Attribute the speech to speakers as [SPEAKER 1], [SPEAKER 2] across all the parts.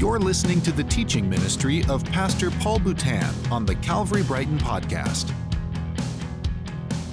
[SPEAKER 1] You're listening to the teaching ministry of Pastor Paul Boutan on the Calvary Brighton podcast.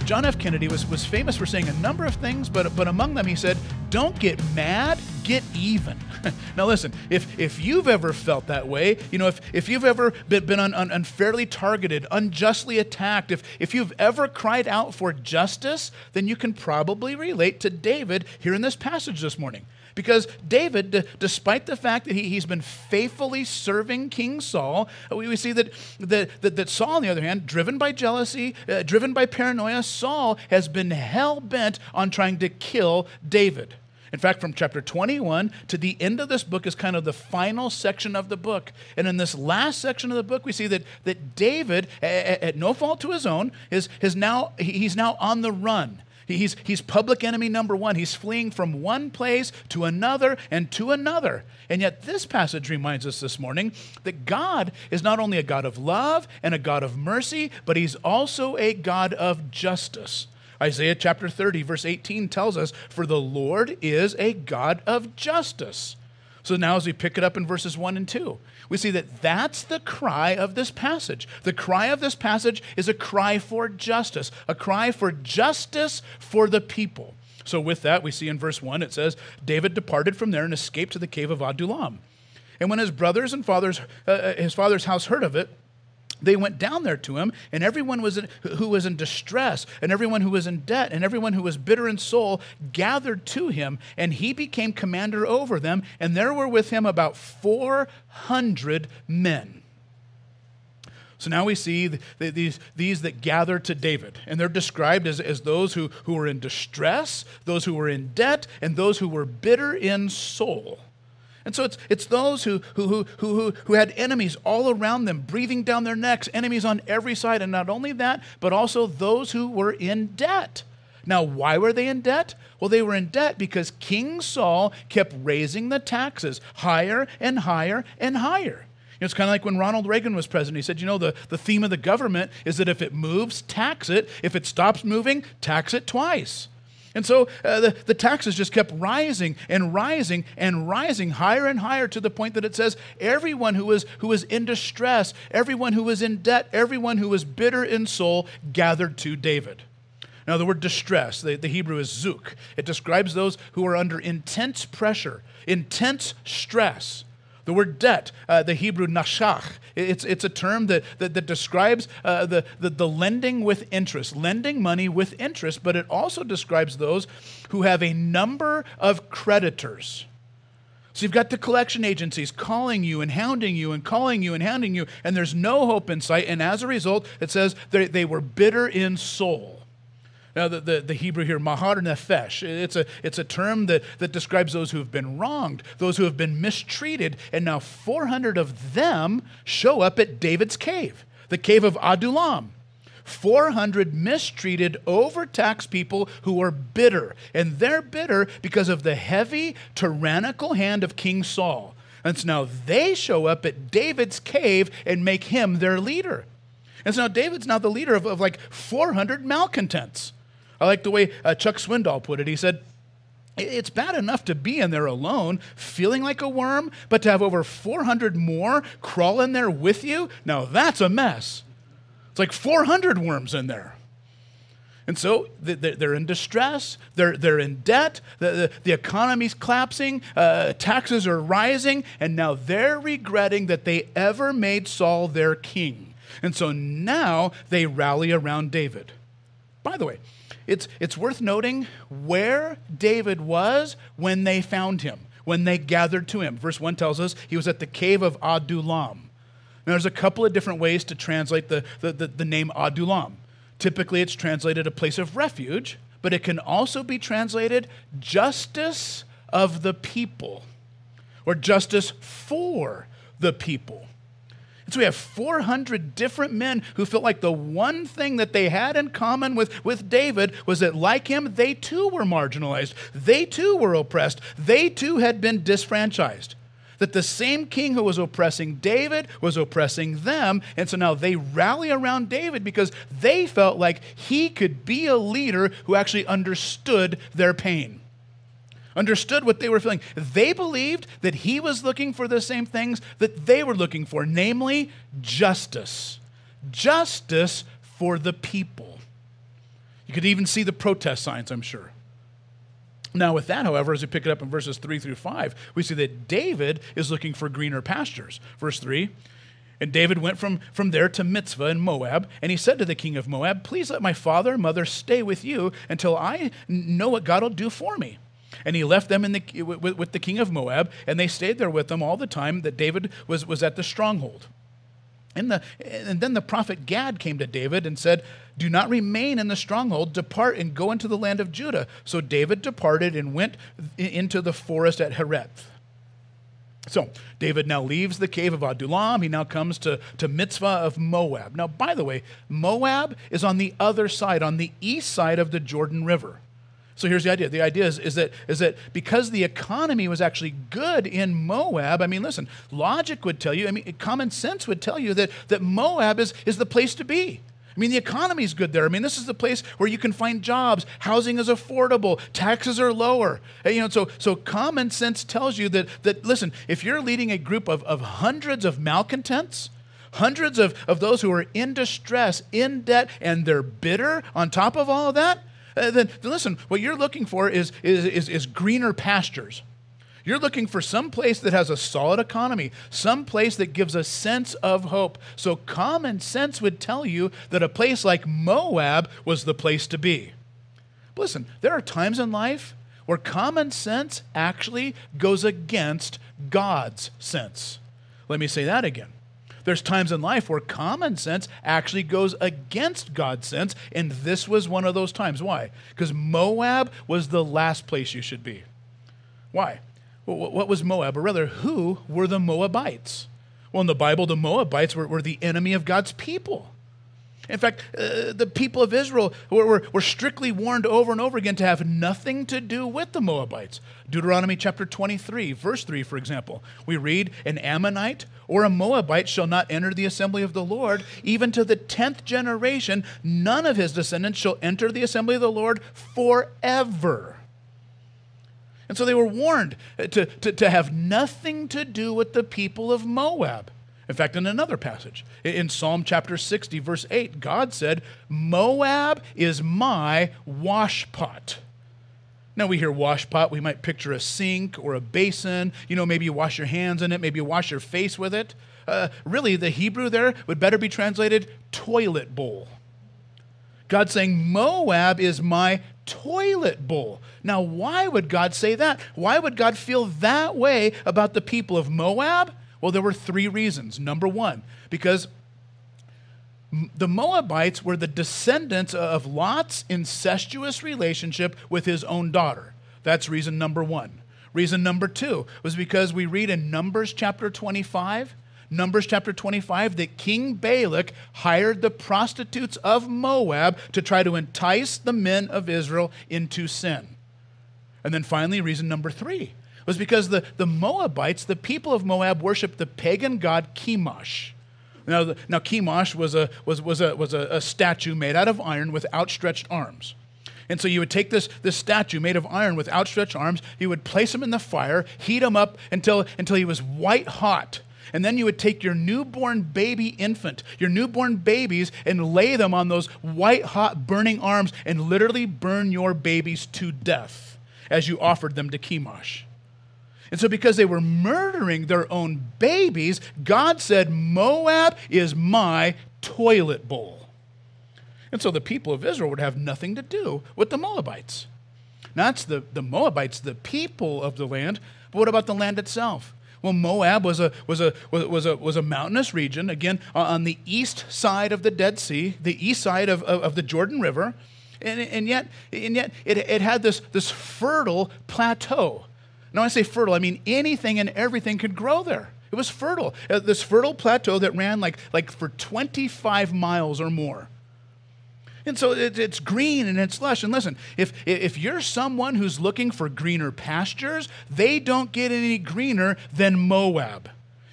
[SPEAKER 2] John F. Kennedy was, was famous for saying a number of things, but, but among them he said, Don't get mad, get even. now, listen, if, if you've ever felt that way, you know, if, if you've ever been, been un, un, unfairly targeted, unjustly attacked, if, if you've ever cried out for justice, then you can probably relate to David here in this passage this morning. Because David, d- despite the fact that he, he's been faithfully serving King Saul, we, we see that, that, that, that Saul, on the other hand, driven by jealousy, uh, driven by paranoia, Saul has been hell bent on trying to kill David. In fact, from chapter 21 to the end of this book is kind of the final section of the book. And in this last section of the book, we see that, that David, at, at no fault to his own, is, is now, he's now on the run. He's, he's public enemy number one. He's fleeing from one place to another and to another. And yet, this passage reminds us this morning that God is not only a God of love and a God of mercy, but He's also a God of justice. Isaiah chapter 30, verse 18 tells us, For the Lord is a God of justice. So now, as we pick it up in verses 1 and 2, we see that that's the cry of this passage. The cry of this passage is a cry for justice, a cry for justice for the people. So, with that, we see in verse 1, it says, David departed from there and escaped to the cave of Adullam. And when his brothers and fathers, uh, uh his father's house heard of it, they went down there to him, and everyone was in, who was in distress, and everyone who was in debt, and everyone who was bitter in soul gathered to him, and he became commander over them, and there were with him about 400 men. So now we see the, the, these, these that gather to David, and they're described as, as those who, who were in distress, those who were in debt, and those who were bitter in soul. And so it's, it's those who, who, who, who, who had enemies all around them, breathing down their necks, enemies on every side. And not only that, but also those who were in debt. Now, why were they in debt? Well, they were in debt because King Saul kept raising the taxes higher and higher and higher. You know, it's kind of like when Ronald Reagan was president. He said, you know, the, the theme of the government is that if it moves, tax it. If it stops moving, tax it twice. And so uh, the, the taxes just kept rising and rising and rising higher and higher to the point that it says everyone who was, who was in distress, everyone who was in debt, everyone who was bitter in soul gathered to David. Now, the word distress, the, the Hebrew is zuk. It describes those who are under intense pressure, intense stress. The word debt, uh, the Hebrew nashach, it's, it's a term that, that, that describes uh, the, the, the lending with interest, lending money with interest, but it also describes those who have a number of creditors. So you've got the collection agencies calling you and hounding you and calling you and hounding you, and there's no hope in sight. And as a result, it says they, they were bitter in soul. Now, the, the, the, Hebrew here, mahar nefesh, it's a, it's a term that, that describes those who have been wronged, those who have been mistreated. And now 400 of them show up at David's cave, the cave of Adullam. 400 mistreated, overtaxed people who are bitter. And they're bitter because of the heavy, tyrannical hand of King Saul. And so now they show up at David's cave and make him their leader. And so now David's now the leader of, of like 400 malcontents. I like the way uh, Chuck Swindoll put it. He said, it's bad enough to be in there alone, feeling like a worm, but to have over 400 more crawl in there with you, now that's a mess. It's like 400 worms in there. And so they're in distress, they're, they're in debt, the, the, economy's collapsing, uh, taxes are rising, and now they're regretting that they ever made Saul their king. And so now they rally around David. By the way, it's, it's worth noting where David was when they found him, when they gathered to him. Verse 1 tells us he was at the cave of Adullam. Now, there's a couple of different ways to translate the, the, the, the name Adullam. Typically, it's translated a place of refuge, but it can also be translated justice of the people or justice for the people. And so we have 400 different men who felt like the one thing that they had in common with, with David was that, like him, they too were marginalized. They too were oppressed. They too had been disfranchised. That the same king who was oppressing David was oppressing them. And so now they rally around David because they felt like he could be a leader who actually understood their pain. Understood what they were feeling. They believed that he was looking for the same things that they were looking for, namely justice. Justice for the people. You could even see the protest signs, I'm sure. Now, with that, however, as we pick it up in verses 3 through 5, we see that David is looking for greener pastures. Verse 3 And David went from, from there to Mizpah in Moab, and he said to the king of Moab, Please let my father and mother stay with you until I know what God will do for me. And he left them in the, with, with the king of Moab, and they stayed there with them all the time that David was, was at the stronghold. And, the, and then the prophet Gad came to David and said, Do not remain in the stronghold, depart and go into the land of Judah. So David departed and went into the forest at Hereth. So David now leaves the cave of Adullam. He now comes to, to Mizpah of Moab. Now, by the way, Moab is on the other side, on the east side of the Jordan River. So here's the idea. The idea is, is, that, is that because the economy was actually good in Moab, I mean, listen, logic would tell you, I mean, common sense would tell you that, that Moab is, is the place to be. I mean, the economy is good there. I mean, this is the place where you can find jobs. Housing is affordable. Taxes are lower. You know, so, so common sense tells you that, that, listen, if you're leading a group of, of hundreds of malcontents, hundreds of, of those who are in distress, in debt, and they're bitter on top of all of that, uh, then, then listen, what you're looking for is, is, is, is greener pastures. You're looking for some place that has a solid economy, some place that gives a sense of hope. So common sense would tell you that a place like Moab was the place to be. But listen, there are times in life where common sense actually goes against God's sense. Let me say that again. There's times in life where common sense actually goes against God's sense, and this was one of those times. Why? Because Moab was the last place you should be. Why? What was Moab? Or rather, who were the Moabites? Well, in the Bible, the Moabites were, were the enemy of God's people. In fact, uh, the people of Israel were, were, were, strictly warned over and over again to have nothing to do with the Moabites. Deuteronomy chapter 23, verse 3, for example, we read, An Ammonite or a Moabite shall not enter the assembly of the Lord, even to the tenth generation. None of his descendants shall enter the assembly of the Lord forever. And so they were warned to, to, to have nothing to do with the people of Moab. In fact, in another passage, in Psalm chapter 60, verse 8, God said, Moab is my washpot. Now we hear washpot, we might picture a sink or a basin. You know, maybe you wash your hands in it, maybe you wash your face with it. Uh, really, the Hebrew there would better be translated toilet bowl. God saying, Moab is my toilet bowl. Now, why would God say that? Why would God feel that way about the people of Moab? Well, there were three reasons. Number one, because the Moabites were the descendants of Lot's incestuous relationship with his own daughter. That's reason number one. Reason number two was because we read in Numbers chapter 25, Numbers chapter 25, that King Balak hired the prostitutes of Moab to try to entice the men of Israel into sin. And then finally, reason number three was because the, the Moabites, the people of Moab, worshiped the pagan god Chemosh. Now, now Chemosh was, a, was, was, a, was a, a statue made out of iron with outstretched arms. And so you would take this, this statue made of iron with outstretched arms, you would place him in the fire, heat him up until, until he was white hot. And then you would take your newborn baby infant, your newborn babies, and lay them on those white hot burning arms and literally burn your babies to death as you offered them to Chemosh. And so, because they were murdering their own babies, God said, Moab is my toilet bowl. And so the people of Israel would have nothing to do with the Moabites. That's the, the Moabites, the people of the land, but what about the land itself? Well, Moab was a, was, a, was, a, was a mountainous region, again, on the east side of the Dead Sea, the east side of, of, of the Jordan River. And, and yet, and yet it, it had this, this fertile plateau. Now, I say fertile, I mean anything and everything could grow there. It was fertile. Uh, this fertile plateau that ran like, like for 25 miles or more. And so it, it's green and it's lush. And listen, if, if you're someone who's looking for greener pastures, they don't get any greener than Moab.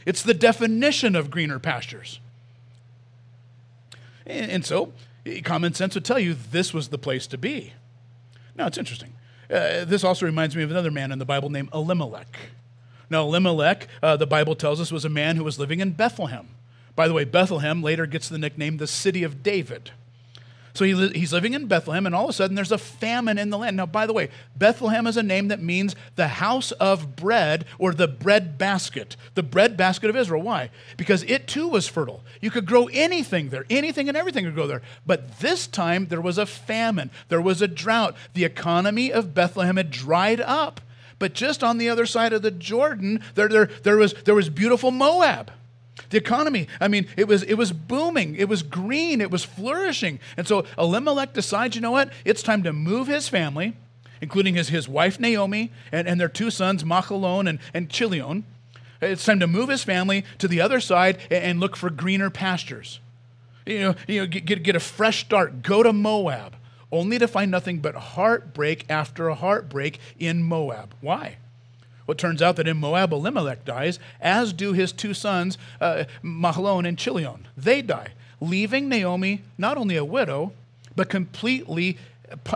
[SPEAKER 2] It's the definition of greener pastures. And, and so common sense would tell you this was the place to be. Now, it's interesting Uh, this also reminds me of another man in the Bible named Elimelech. Now, Elimelech, uh, the Bible tells us, was a man who was living in Bethlehem. By the way, Bethlehem later gets the nickname the city of David. So he he's living in Bethlehem, and all of a sudden there's a famine in the land. Now, by the way, Bethlehem is a name that means the house of bread or the bread basket, the bread basket of Israel. Why? Because it too was fertile. You could grow anything there, anything and everything could grow there. But this time there was a famine, there was a drought. The economy of Bethlehem had dried up. But just on the other side of the Jordan, there, there, there, was, there was beautiful Moab. The economy, I mean, it was, it was booming, it was green, it was flourishing. And so Elimelech decides, you know what? It's time to move his family, including his, his wife Naomi and, and their two sons, Machalon and, and Chilion. It's time to move his family to the other side and, and look for greener pastures. You know, you know get, get a fresh start, go to Moab, only to find nothing but heartbreak after a heartbreak in Moab. Why? Well, it turns out that in Moab, Elimelech dies, as do his two sons, uh, Mahlon and Chilion. They die, leaving Naomi not only a widow, but completely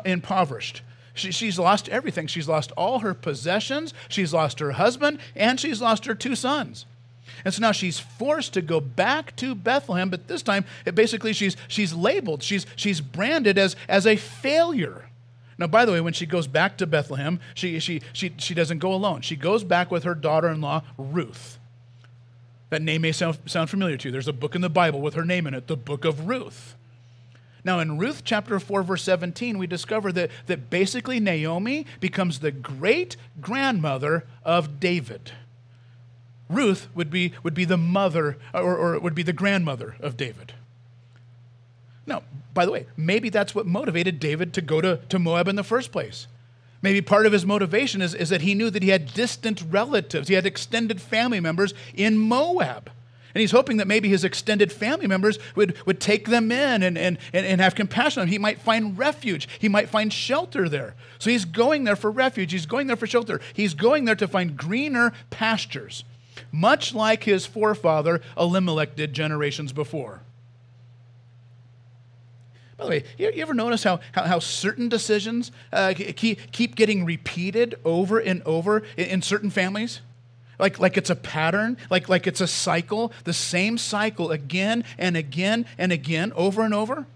[SPEAKER 2] impoverished. She, she's lost everything. She's lost all her possessions, she's lost her husband, and she's lost her two sons. And so now she's forced to go back to Bethlehem, but this time, it basically, she's, she's labeled, she's, she's branded as, as a failure. Now, by the way, when she goes back to Bethlehem, she, she, she, she doesn't go alone. She goes back with her daughter in law, Ruth. That name may sound, sound familiar to you. There's a book in the Bible with her name in it, the book of Ruth. Now, in Ruth chapter 4, verse 17, we discover that, that basically Naomi becomes the great grandmother of David. Ruth would be, would be the mother, or, or would be the grandmother of David. Now, by the way, maybe that's what motivated David to go to, to Moab in the first place. Maybe part of his motivation is, is that he knew that he had distant relatives, he had extended family members in Moab. And he's hoping that maybe his extended family members would, would take them in and, and, and, have compassion on them. He might find refuge. He might find shelter there. So he's going there for refuge. He's going there for shelter. He's going there to find greener pastures, much like his forefather Elimelech did generations before. By the way, you, you ever notice how, how, how certain decisions uh, keep, keep getting repeated over and over in, in certain families? like, like it's a pattern, like, like it's a cycle, the same cycle again and again and again, over and over.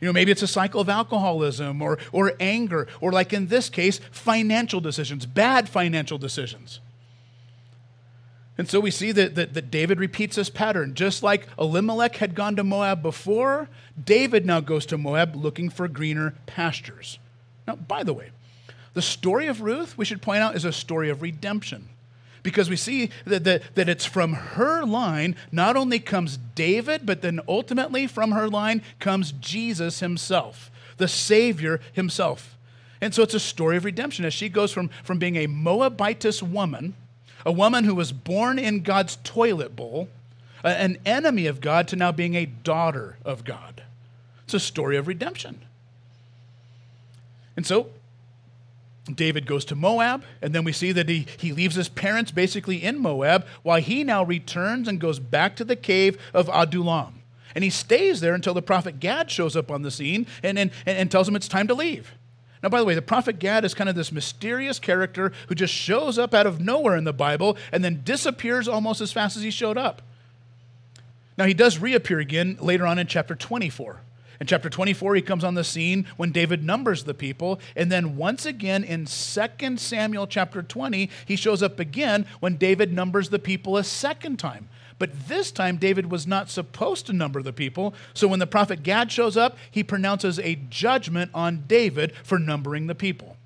[SPEAKER 2] You know, maybe it's a cycle of alcoholism or, or anger, or like in this case, financial decisions, bad financial decisions. And so we see that, that, that, David repeats this pattern. Just like Elimelech had gone to Moab before, David now goes to Moab looking for greener pastures. Now, by the way, the story of Ruth, we should point out, is a story of redemption. Because we see that, that, that it's from her line, not only comes David, but then ultimately from her line comes Jesus himself, the Savior himself. And so it's a story of redemption as she goes from, from being a Moabitess woman a woman who was born in God's toilet bowl, an enemy of God, to now being a daughter of God. It's a story of redemption. And so David goes to Moab, and then we see that he, he leaves his parents basically in Moab, while he now returns and goes back to the cave of Adullam. And he stays there until the prophet Gad shows up on the scene and, and, and tells him it's time to leave. Now, by the way, the prophet Gad is kind of this mysterious character who just shows up out of nowhere in the Bible and then disappears almost as fast as he showed up. Now, he does reappear again later on in chapter 24. In chapter 24, he comes on the scene when David numbers the people. And then once again in 2 Samuel chapter 20, he shows up again when David numbers the people a second time. But this time, David was not supposed to number the people. So when the prophet Gad shows up, he pronounces a judgment on David for numbering the people.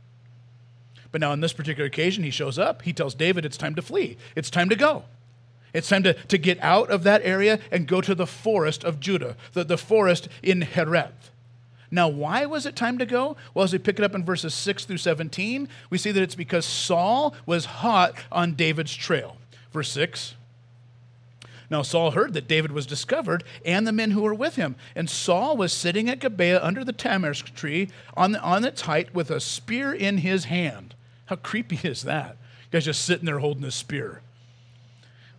[SPEAKER 2] But now, on this particular occasion, he shows up. He tells David it's time to flee, it's time to go. It's time to, to get out of that area and go to the forest of Judah, the, the forest in Hereth. Now, why was it time to go? Well, as we pick it up in verses 6 through 17, we see that it's because Saul was hot on David's trail. Verse 6 now Saul heard that David was discovered and the men who were with him. And Saul was sitting at Gibeah under the tamarisk tree on, the, on its height with a spear in his hand. How creepy is that? guy's just sitting there holding a spear.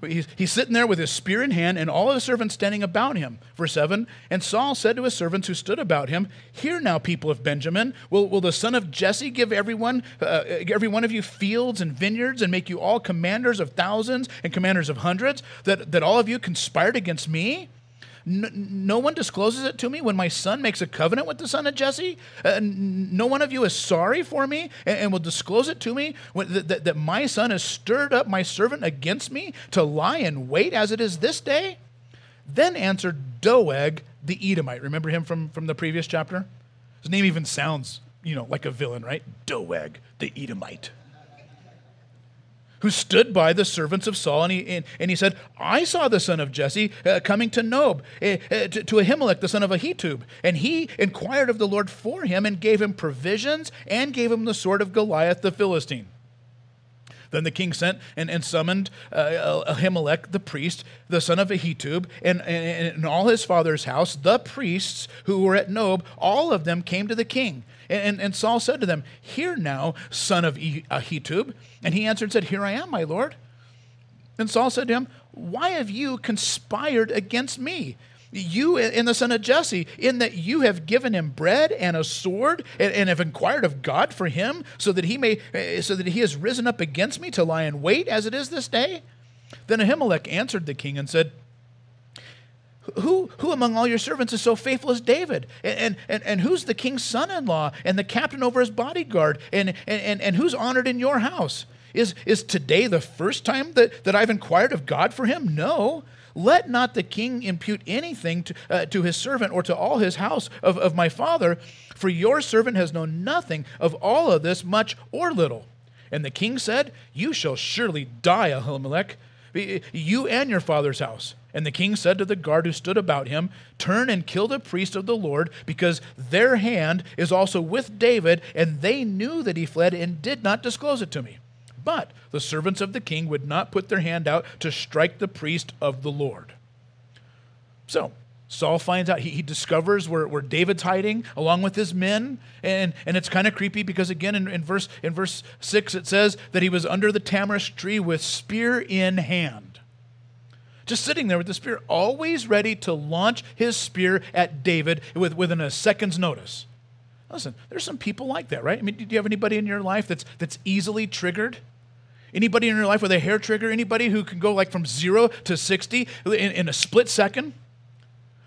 [SPEAKER 2] He's, he's sitting there with his spear in hand and all of his servants standing about him. Verse 7 And Saul said to his servants who stood about him, Hear now, people of Benjamin, will, will the son of Jesse give everyone, uh, every one of you fields and vineyards and make you all commanders of thousands and commanders of hundreds, that, that all of you conspired against me? No one discloses it to me when my son makes a covenant with the son of Jesse. Uh, no one of you is sorry for me and, and will disclose it to me when, that, that my son has stirred up my servant against me to lie in wait as it is this day. Then answered Doeg the Edomite. Remember him from, from the previous chapter? His name even sounds, you know, like a villain, right? Doeg the Edomite who stood by the servants of Saul, and he, and, and he said, I saw the son of Jesse uh, coming to Nob, uh, uh, to, to Ahimelech, the son of Ahitub. And he inquired of the Lord for him and gave him provisions and gave him the sword of Goliath the Philistine. Then the king sent and, and summoned uh, Ahimelech the priest, the son of Ahitub, and, and, and all his father's house, the priests who were at Nob, all of them came to the king. And, and Saul said to them, Hear now, son of Ahitub. And he answered and said, Here I am, my lord. And Saul said to him, Why have you conspired against me? You and the son of Jesse, in that you have given him bread and a sword, and, and, have inquired of God for him, so that he may, eh, so that he has risen up against me to lie in wait, as it is this day. Then Ahimelech answered the king and said, who, who among all your servants is so faithful as David? And, and, and who's the king's son in law and the captain over his bodyguard? And, and, and who's honored in your house? Is, is today the first time that, that I've inquired of God for him? No. Let not the king impute anything to, uh, to his servant or to all his house of, of my father, for your servant has known nothing of all of this, much or little. And the king said, You shall surely die, Ahimelech, you and your father's house. And the king said to the guard who stood about him, Turn and kill the priest of the Lord, because their hand is also with David, and they knew that he fled and did not disclose it to me. But the servants of the king would not put their hand out to strike the priest of the Lord. So, Saul finds out, he, he discovers where, where David's hiding along with his men. And, and it's kind of creepy because, again, in, in, verse, in verse 6, it says that he was under the tamarisk tree with spear in hand just sitting there with the spear, always ready to launch his spear at David with, within a second's notice. Listen, there's some people like that, right? I mean, do you have anybody in your life that's, that's easily triggered? Anybody in your life with a hair trigger? Anybody who can go like from zero to 60 in, in a split second?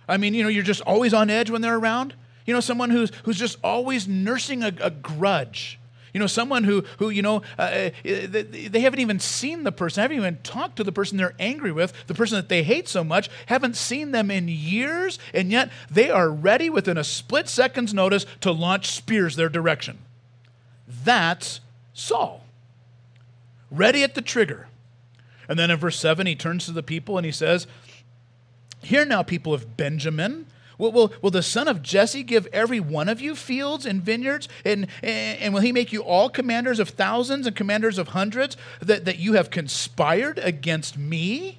[SPEAKER 2] I mean, you know, you're just always on edge when they're around. You know, someone who's, who's just always nursing a, a grudge you know, someone who, who you know, uh, uh they haven't even seen the person, haven't even talked to the person they're angry with, the person that they hate so much, haven't seen them in years, and yet they are ready within a split second's notice to launch spears their direction. That's Saul. Ready at the trigger. And then in verse 7, he turns to the people and he says, Hear now, people of Benjamin Will, will, will the son of Jesse give every one of you fields and vineyards? And, and, and will he make you all commanders of thousands and commanders of hundreds that, that you have conspired against me?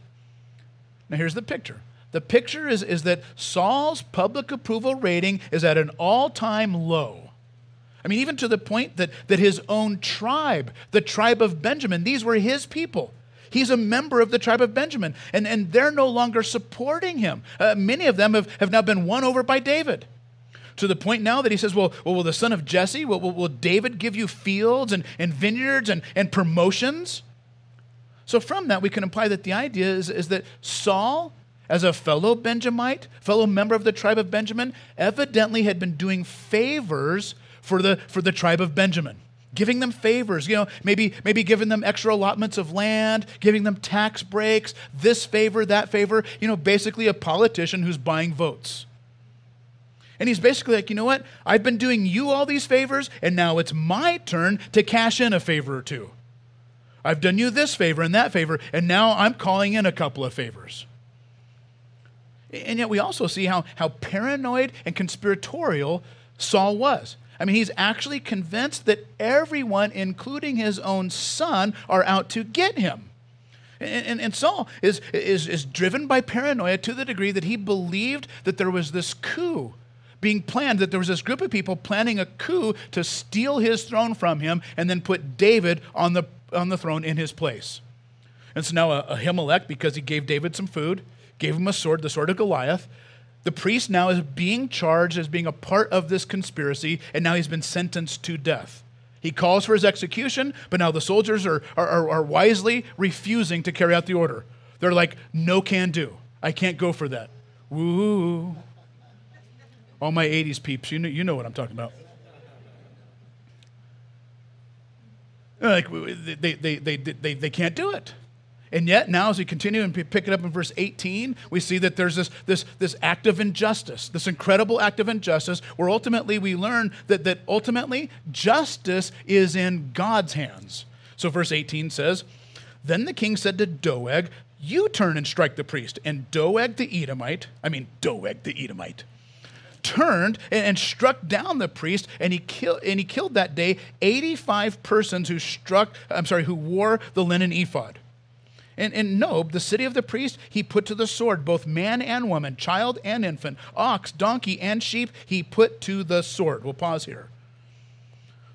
[SPEAKER 2] Now, here's the picture. The picture is, is that Saul's public approval rating is at an all time low. I mean, even to the point that, that his own tribe, the tribe of Benjamin, these were his people. He's a member of the tribe of Benjamin, and, and they're no longer supporting him. Uh, many of them have, have now been won over by David. To the point now that he says, Well, well will the son of Jesse, will, will, will David give you fields and, and vineyards and, and promotions? So, from that, we can imply that the idea is, is that Saul, as a fellow Benjamite, fellow member of the tribe of Benjamin, evidently had been doing favors for the, for the tribe of Benjamin giving them favors, you know, maybe maybe giving them extra allotments of land, giving them tax breaks, this favor, that favor, you know, basically a politician who's buying votes. And he's basically like, you know what? I've been doing you all these favors, and now it's my turn to cash in a favor or two. I've done you this favor and that favor, and now I'm calling in a couple of favors. And yet we also see how, how paranoid and conspiratorial Saul was. I mean, he's actually convinced that everyone, including his own son, are out to get him. And, and, and, Saul is, is, is driven by paranoia to the degree that he believed that there was this coup being planned, that there was this group of people planning a coup to steal his throne from him and then put David on the, on the throne in his place. And so now uh, Ahimelech, because he gave David some food, gave him a sword, the sword of Goliath, the priest now is being charged as being a part of this conspiracy, and now he's been sentenced to death. He calls for his execution, but now the soldiers are, are, are, wisely refusing to carry out the order. They're like, no can do. I can't go for that. Woo. All my 80s peeps, you know, you know what I'm talking about. Like, they, they, they, they, they can't do it. And yet, now as we continue and pick it up in verse 18, we see that there's this, this, this act of injustice, this incredible act of injustice, where ultimately we learn that, that ultimately justice is in God's hands. So, verse 18 says, Then the king said to Doeg, You turn and strike the priest. And Doeg the Edomite, I mean, Doeg the Edomite, turned and, struck down the priest, and he killed and he killed that day 85 persons who struck, I'm sorry, who wore the linen ephod. And in Nob, the city of the priest, he put to the sword both man and woman, child and infant, ox, donkey, and sheep, he put to the sword. We'll pause here.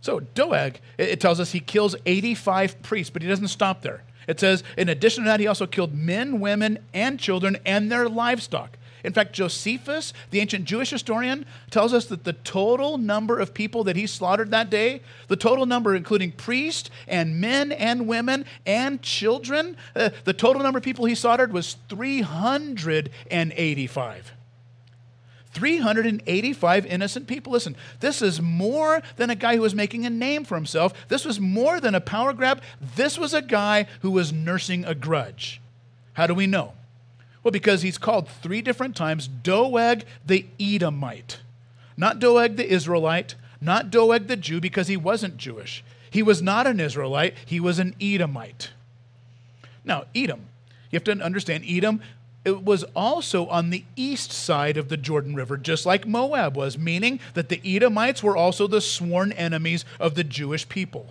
[SPEAKER 2] So, Doeg, it tells us he kills 85 priests, but he doesn't stop there. It says, in addition to that, he also killed men, women, and children and their livestock. In fact, Josephus, the ancient Jewish historian, tells us that the total number of people that he slaughtered that day, the total number, including priests and men and women and children, uh, the total number of people he slaughtered was 385. 385 innocent people. Listen, this is more than a guy who was making a name for himself. This was more than a power grab. This was a guy who was nursing a grudge. How do we know? Well, because he's called three different times Doeg the Edomite. Not Doeg the Israelite, not Doeg the Jew, because he wasn't Jewish. He was not an Israelite, he was an Edomite. Now, Edom, you have to understand, Edom it was also on the east side of the Jordan River, just like Moab was, meaning that the Edomites were also the sworn enemies of the Jewish people.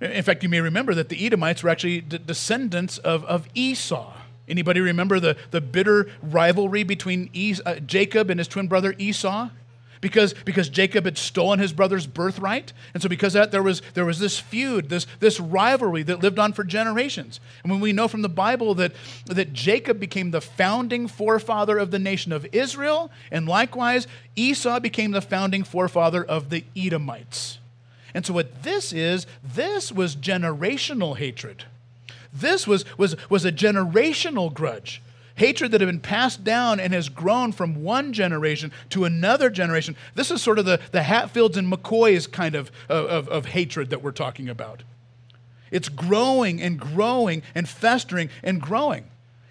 [SPEAKER 2] In fact, you may remember that the Edomites were actually descendants of, of Esau. Anybody remember the, the bitter rivalry between es- uh, Jacob and his twin brother Esau? Because, because Jacob had stolen his brother's birthright. And so because that there was, there was this feud, this, this rivalry that lived on for generations. And when we know from the Bible that, that Jacob became the founding forefather of the nation of Israel, and likewise Esau became the founding forefather of the Edomites. And so what this is, this was generational hatred. This was, was, was a generational grudge. Hatred that had been passed down and has grown from one generation to another generation. This is sort of the, the Hatfields and McCoys kind of, of, of hatred that we're talking about. It's growing and growing and festering and growing.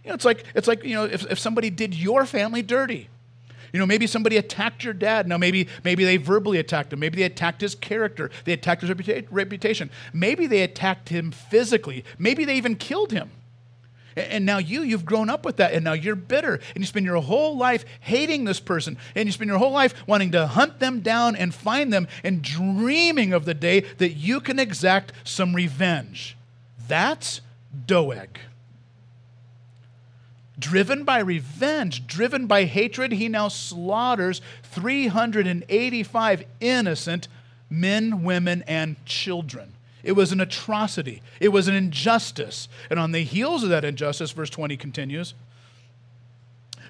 [SPEAKER 2] You know, it's like, it's like you know, if, if somebody did your family dirty, you know, maybe somebody attacked your dad. Now, maybe, maybe they verbally attacked him. Maybe they attacked his character. They attacked his reputa- reputation. Maybe they attacked him physically. Maybe they even killed him. And now you, you've grown up with that, and now you're bitter, and you spend your whole life hating this person, and you spend your whole life wanting to hunt them down and find them, and dreaming of the day that you can exact some revenge. That's Doeg. Driven by revenge, driven by hatred, he now slaughters 385 innocent men, women, and children. It was an atrocity. It was an injustice. And on the heels of that injustice, verse 20 continues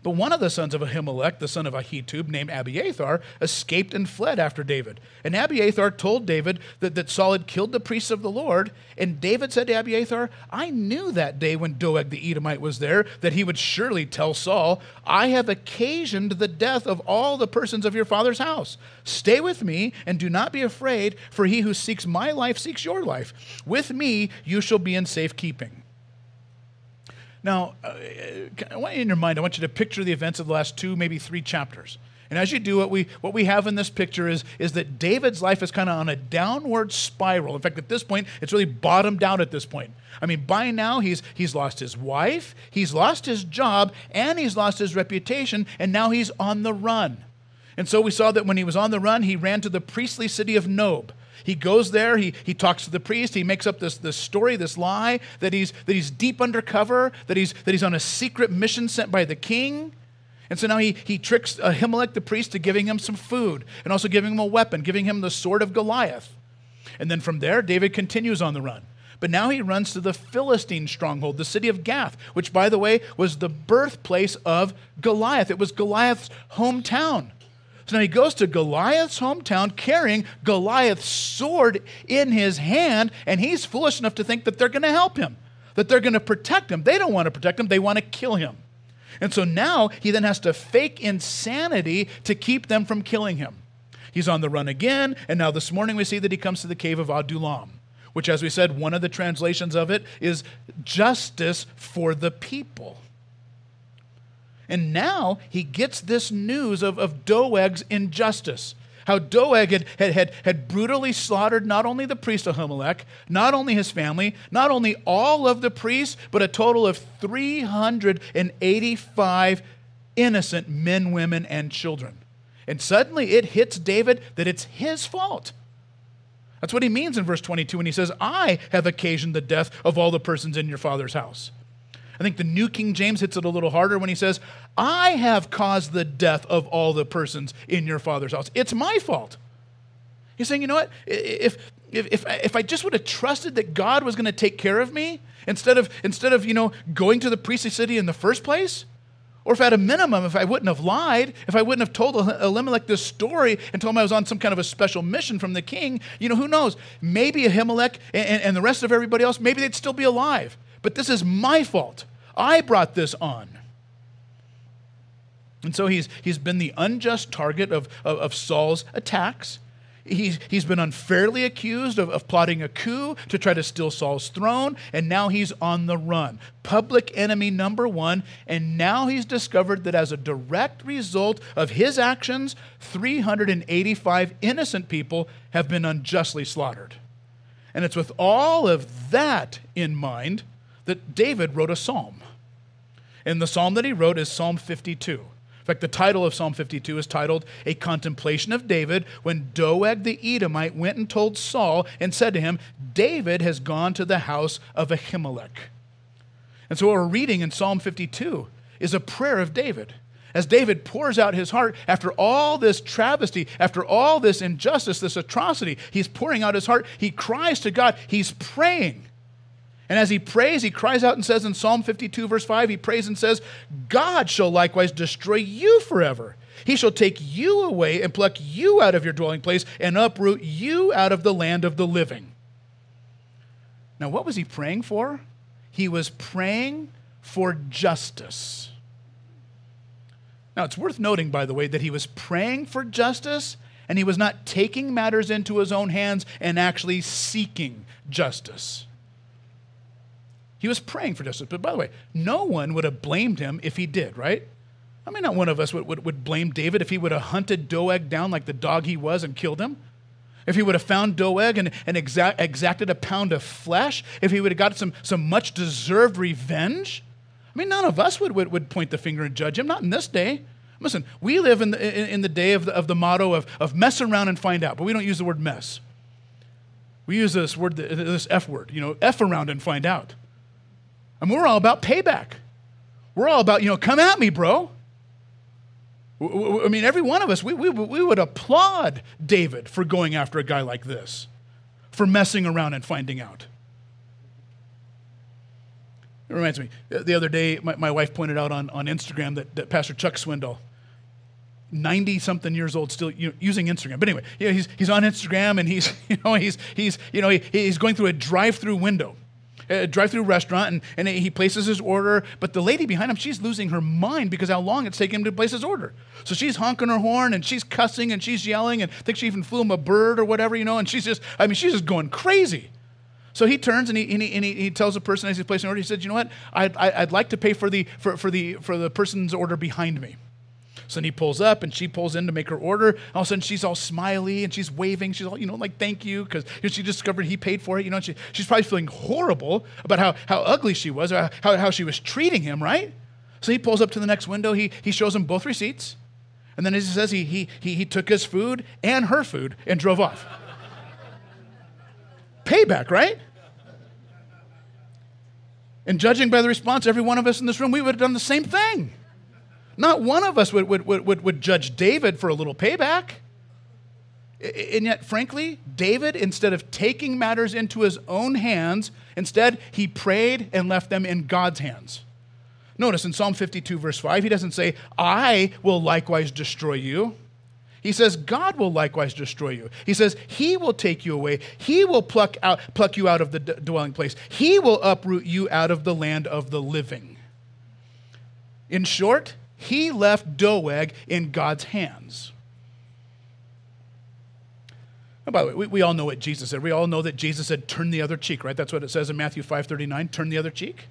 [SPEAKER 2] but one of the sons of Ahimelech, the son of Ahitub, named Abiathar, escaped and fled after David. And Abiathar told David that, that Saul had killed the priests of the Lord. And David said to Abiathar, I knew that day when Doeg the Edomite was there that he would surely tell Saul, I have occasioned the death of all the persons of your father's house. Stay with me and do not be afraid, for he who seeks my life seeks your life. With me you shall be in safekeeping. Now, uh, I want you in your mind, I want you to picture the events of the last two, maybe three chapters. And as you do, what we, what we have in this picture is, is that David's life is kind of on a downward spiral. In fact, at this point, it's really bottomed out at this point. I mean, by now, he's, he's lost his wife, he's lost his job, and he's lost his reputation, and now he's on the run. And so we saw that when he was on the run, he ran to the priestly city of Nob. He goes there, he, he talks to the priest, he makes up this, this story, this lie, that he's, that he's deep undercover, that he's, that he's on a secret mission sent by the king. And so now he, he tricks Ahimelech the priest to giving him some food and also giving him a weapon, giving him the sword of Goliath. And then from there, David continues on the run. But now he runs to the Philistine stronghold, the city of Gath, which, by the way, was the birthplace of Goliath. It was Goliath's hometown. So now he goes to Goliath's hometown carrying Goliath's sword in his hand, and he's foolish enough to think that they're going to help him, that they're going to protect him. They don't want to protect him, they want to kill him. And so now he then has to fake insanity to keep them from killing him. He's on the run again, and now this morning we see that he comes to the cave of Adullam, which, as we said, one of the translations of it is justice for the people. And now he gets this news of, of Doeg's injustice. How Doeg had, had, had, had brutally slaughtered not only the priest Ahimelech, not only his family, not only all of the priests, but a total of 385 innocent men, women, and children. And suddenly it hits David that it's his fault. That's what he means in verse 22 when he says, I have occasioned the death of all the persons in your father's house. I think the New King James hits it a little harder when he says, I have caused the death of all the persons in your father's house. It's my fault. He's saying, you know what? If, if, if, if I just would have trusted that God was going to take care of me instead of, instead of, you know, going to the priestly city in the first place, or if at a minimum, if I wouldn't have lied, if I wouldn't have told Elimelech this story and told him I was on some kind of a special mission from the king, you know, who knows? Maybe Ahimelech and, and the rest of everybody else, maybe they'd still be alive. But this is my fault. I brought this on. And so he's, he's been the unjust target of, of, of Saul's attacks. He's, he's been unfairly accused of, of plotting a coup to try to steal Saul's throne, and now he's on the run. Public enemy number one, and now he's discovered that as a direct result of his actions, 385 innocent people have been unjustly slaughtered. And it's with all of that in mind that David wrote a psalm. And the psalm that he wrote is Psalm 52. In fact, the title of Psalm 52 is titled A Contemplation of David when Doeg the Edomite went and told Saul and said to him, David has gone to the house of Ahimelech. And so, what we're reading in Psalm 52 is a prayer of David. As David pours out his heart after all this travesty, after all this injustice, this atrocity, he's pouring out his heart. He cries to God. He's praying. And as he prays, he cries out and says in Psalm 52, verse 5, he prays and says, God shall likewise destroy you forever. He shall take you away and pluck you out of your dwelling place and uproot you out of the land of the living. Now, what was he praying for? He was praying for justice. Now, it's worth noting, by the way, that he was praying for justice and he was not taking matters into his own hands and actually seeking justice. He was praying for justice. But by the way, no one would have blamed him if he did, right? I mean, not one of us would, would, would blame David if he would have hunted Doeg down like the dog he was and killed him. If he would have found Doeg and, and exact, exacted a pound of flesh, if he would have got some, some much deserved revenge. I mean, none of us would, would, would point the finger and judge him, not in this day. Listen, we live in the, in, in the day of the, of the motto of, of mess around and find out, but we don't use the word mess. We use this word, this F word, you know, F around and find out. And we're all about payback. We're all about, you know, come at me, bro. I mean, every one of us, we, we, we would applaud David for going after a guy like this, for messing around and finding out. It reminds me, the other day, my, my wife pointed out on, on Instagram that, that Pastor Chuck Swindoll, 90 something years old, still you know, using Instagram. But anyway, you know, he's, he's on Instagram and he's, you know, he's, he's, you know, he, he's going through a drive through window a drive-through restaurant, and, and he places his order. But the lady behind him, she's losing her mind because how long it's taking him to place his order. So she's honking her horn and she's cussing and she's yelling and thinks she even flew him a bird or whatever, you know. And she's just, I mean, she's just going crazy. So he turns and he, and he, and he, tells the person as he's placing order, he said, you know what, I'd, I'd like to pay for the, for, for, the, for the person's order behind me. So then he pulls up and she pulls in to make her order. All of a sudden she's all smiley and she's waving. She's all, you know, like, thank you, because she discovered he paid for it. You know, she, she's probably feeling horrible about how, how ugly she was, or how, how she was treating him, right? So he pulls up to the next window. He, he shows him both receipts. And then as he says, he, he, he, he took his food and her food and drove off. Payback, right? And judging by the response, every one of us in this room, we would have done the same thing. Not one of us would, would, would, would judge David for a little payback. And yet, frankly, David, instead of taking matters into his own hands, instead, he prayed and left them in God's hands. Notice in Psalm 52, verse 5, he doesn't say, I will likewise destroy you. He says, God will likewise destroy you. He says, He will take you away. He will pluck, out, pluck you out of the d- dwelling place. He will uproot you out of the land of the living. In short, he left Doeg in God's hands. And by the way, we, we all know what Jesus said. We all know that Jesus said, turn the other cheek, right? That's what it says in Matthew 5.39, turn the other cheek.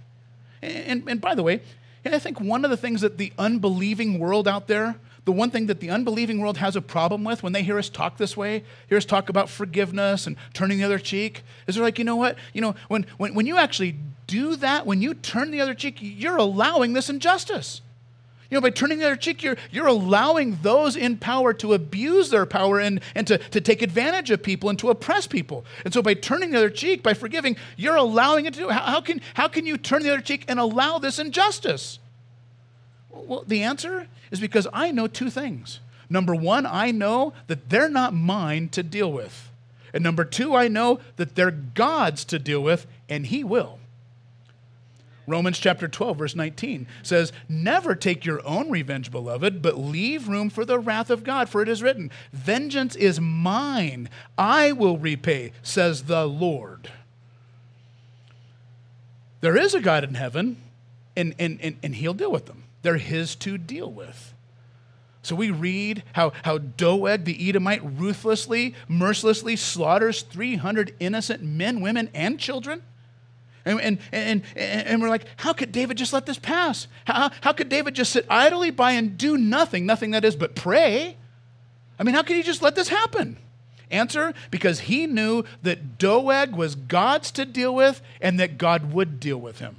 [SPEAKER 2] And, and, by the way, and I think one of the things that the unbelieving world out there the one thing that the unbelieving world has a problem with when they hear us talk this way, hear us talk about forgiveness and turning the other cheek, is they're like, you know what? You know, when, when, when you actually do that, when you turn the other cheek, you're allowing this injustice. You know, by turning the other cheek, you're, you're allowing those in power to abuse their power and, and to, to take advantage of people and to oppress people. And so by turning the other cheek, by forgiving, you're allowing it to do. How, how, can, how can you turn the other cheek and allow this injustice? Well, the answer is because I know two things. Number one, I know that they're not mine to deal with. And number two, I know that they're God's to deal with, and He will. Romans chapter 12, verse 19 says, Never take your own revenge, beloved, but leave room for the wrath of God, for it is written, Vengeance is mine, I will repay, says the Lord. There is a God in heaven, and, and, and, and He'll deal with them. They're his to deal with. So we read how, how Doeg the Edomite ruthlessly, mercilessly slaughters 300 innocent men, women, and children. And, and, and, and we're like, how could David just let this pass? How, how could David just sit idly by and do nothing, nothing that is but pray? I mean, how could he just let this happen? Answer because he knew that Doeg was God's to deal with and that God would deal with him.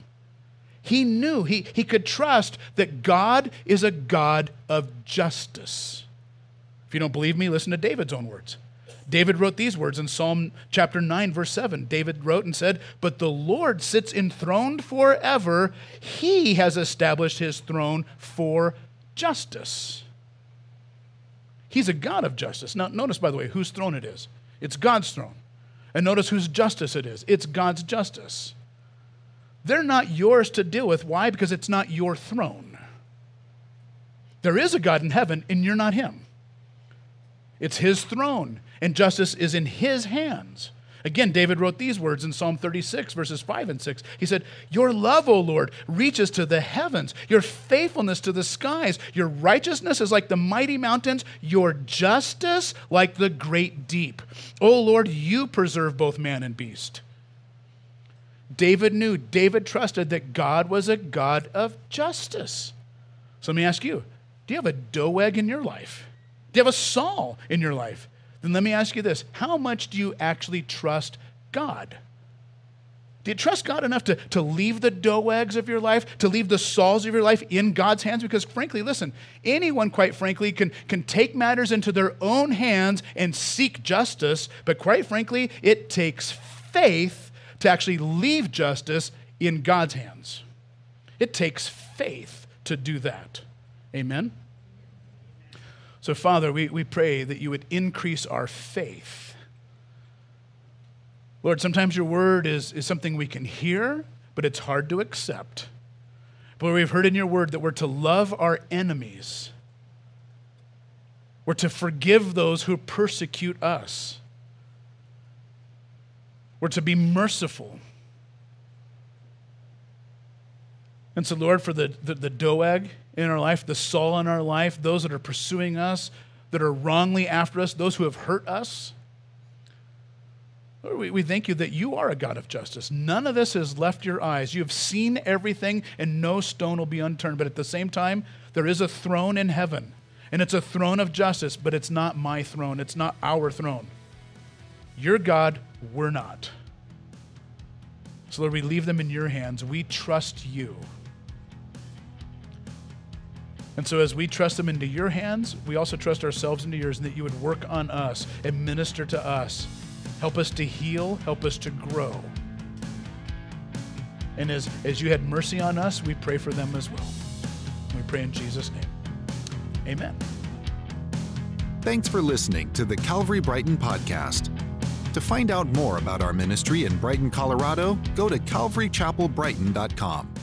[SPEAKER 2] He knew, he, he could trust that God is a God of justice. If you don't believe me, listen to David's own words. David wrote these words in Psalm chapter 9, verse 7. David wrote and said, But the Lord sits enthroned forever. He has established his throne for justice. He's a God of justice. Now, notice, by the way, whose throne it is. It's God's throne. And notice whose justice it is. It's God's justice. They're not yours to deal with. Why? Because it's not your throne. There is a God in heaven, and you're not him. It's his throne, and justice is in his hands. Again, David wrote these words in Psalm 36, verses 5 and 6. He said, Your love, O Lord, reaches to the heavens, your faithfulness to the skies. Your righteousness is like the mighty mountains, your justice like the great deep. O Lord, you preserve both man and beast. David knew, David trusted that God was a God of justice. So let me ask you do you have a Doeg in your life? Do you have a Saul in your life? Then let me ask you this how much do you actually trust God? Do you trust God enough to, to leave the Doegs of your life, to leave the Sauls of your life in God's hands? Because frankly, listen, anyone, quite frankly, can, can take matters into their own hands and seek justice, but quite frankly, it takes faith to actually leave justice in God's hands. It takes faith to do that. Amen? So, Father, we, we pray that you would increase our faith. Lord, sometimes your word is, is something we can hear, but it's hard to accept. But we've heard in your word that we're to love our enemies, we're to forgive those who persecute us. We're to be merciful. And so, Lord, for the, the, the Doeg in our life, the Saul in our life, those that are pursuing us, that are wrongly after us, those who have hurt us, Lord, we, we thank you that you are a God of justice. None of this has left your eyes. You have seen everything, and no stone will be unturned. But at the same time, there is a throne in heaven, and it's a throne of justice, but it's not my throne. It's not our throne. You're God, we're not. So, Lord, we leave them in your hands. We trust you. And so, as we trust them into your hands, we also trust ourselves into yours, and that you would work on us and minister to us. Help us to heal, help us to grow. And as, as you had mercy on us, we pray for them as well. We pray in Jesus' name. Amen.
[SPEAKER 1] Thanks for listening to the Calvary Brighton podcast. To find out more about our ministry in Brighton, Colorado, go to calvarychapelbrighton.com.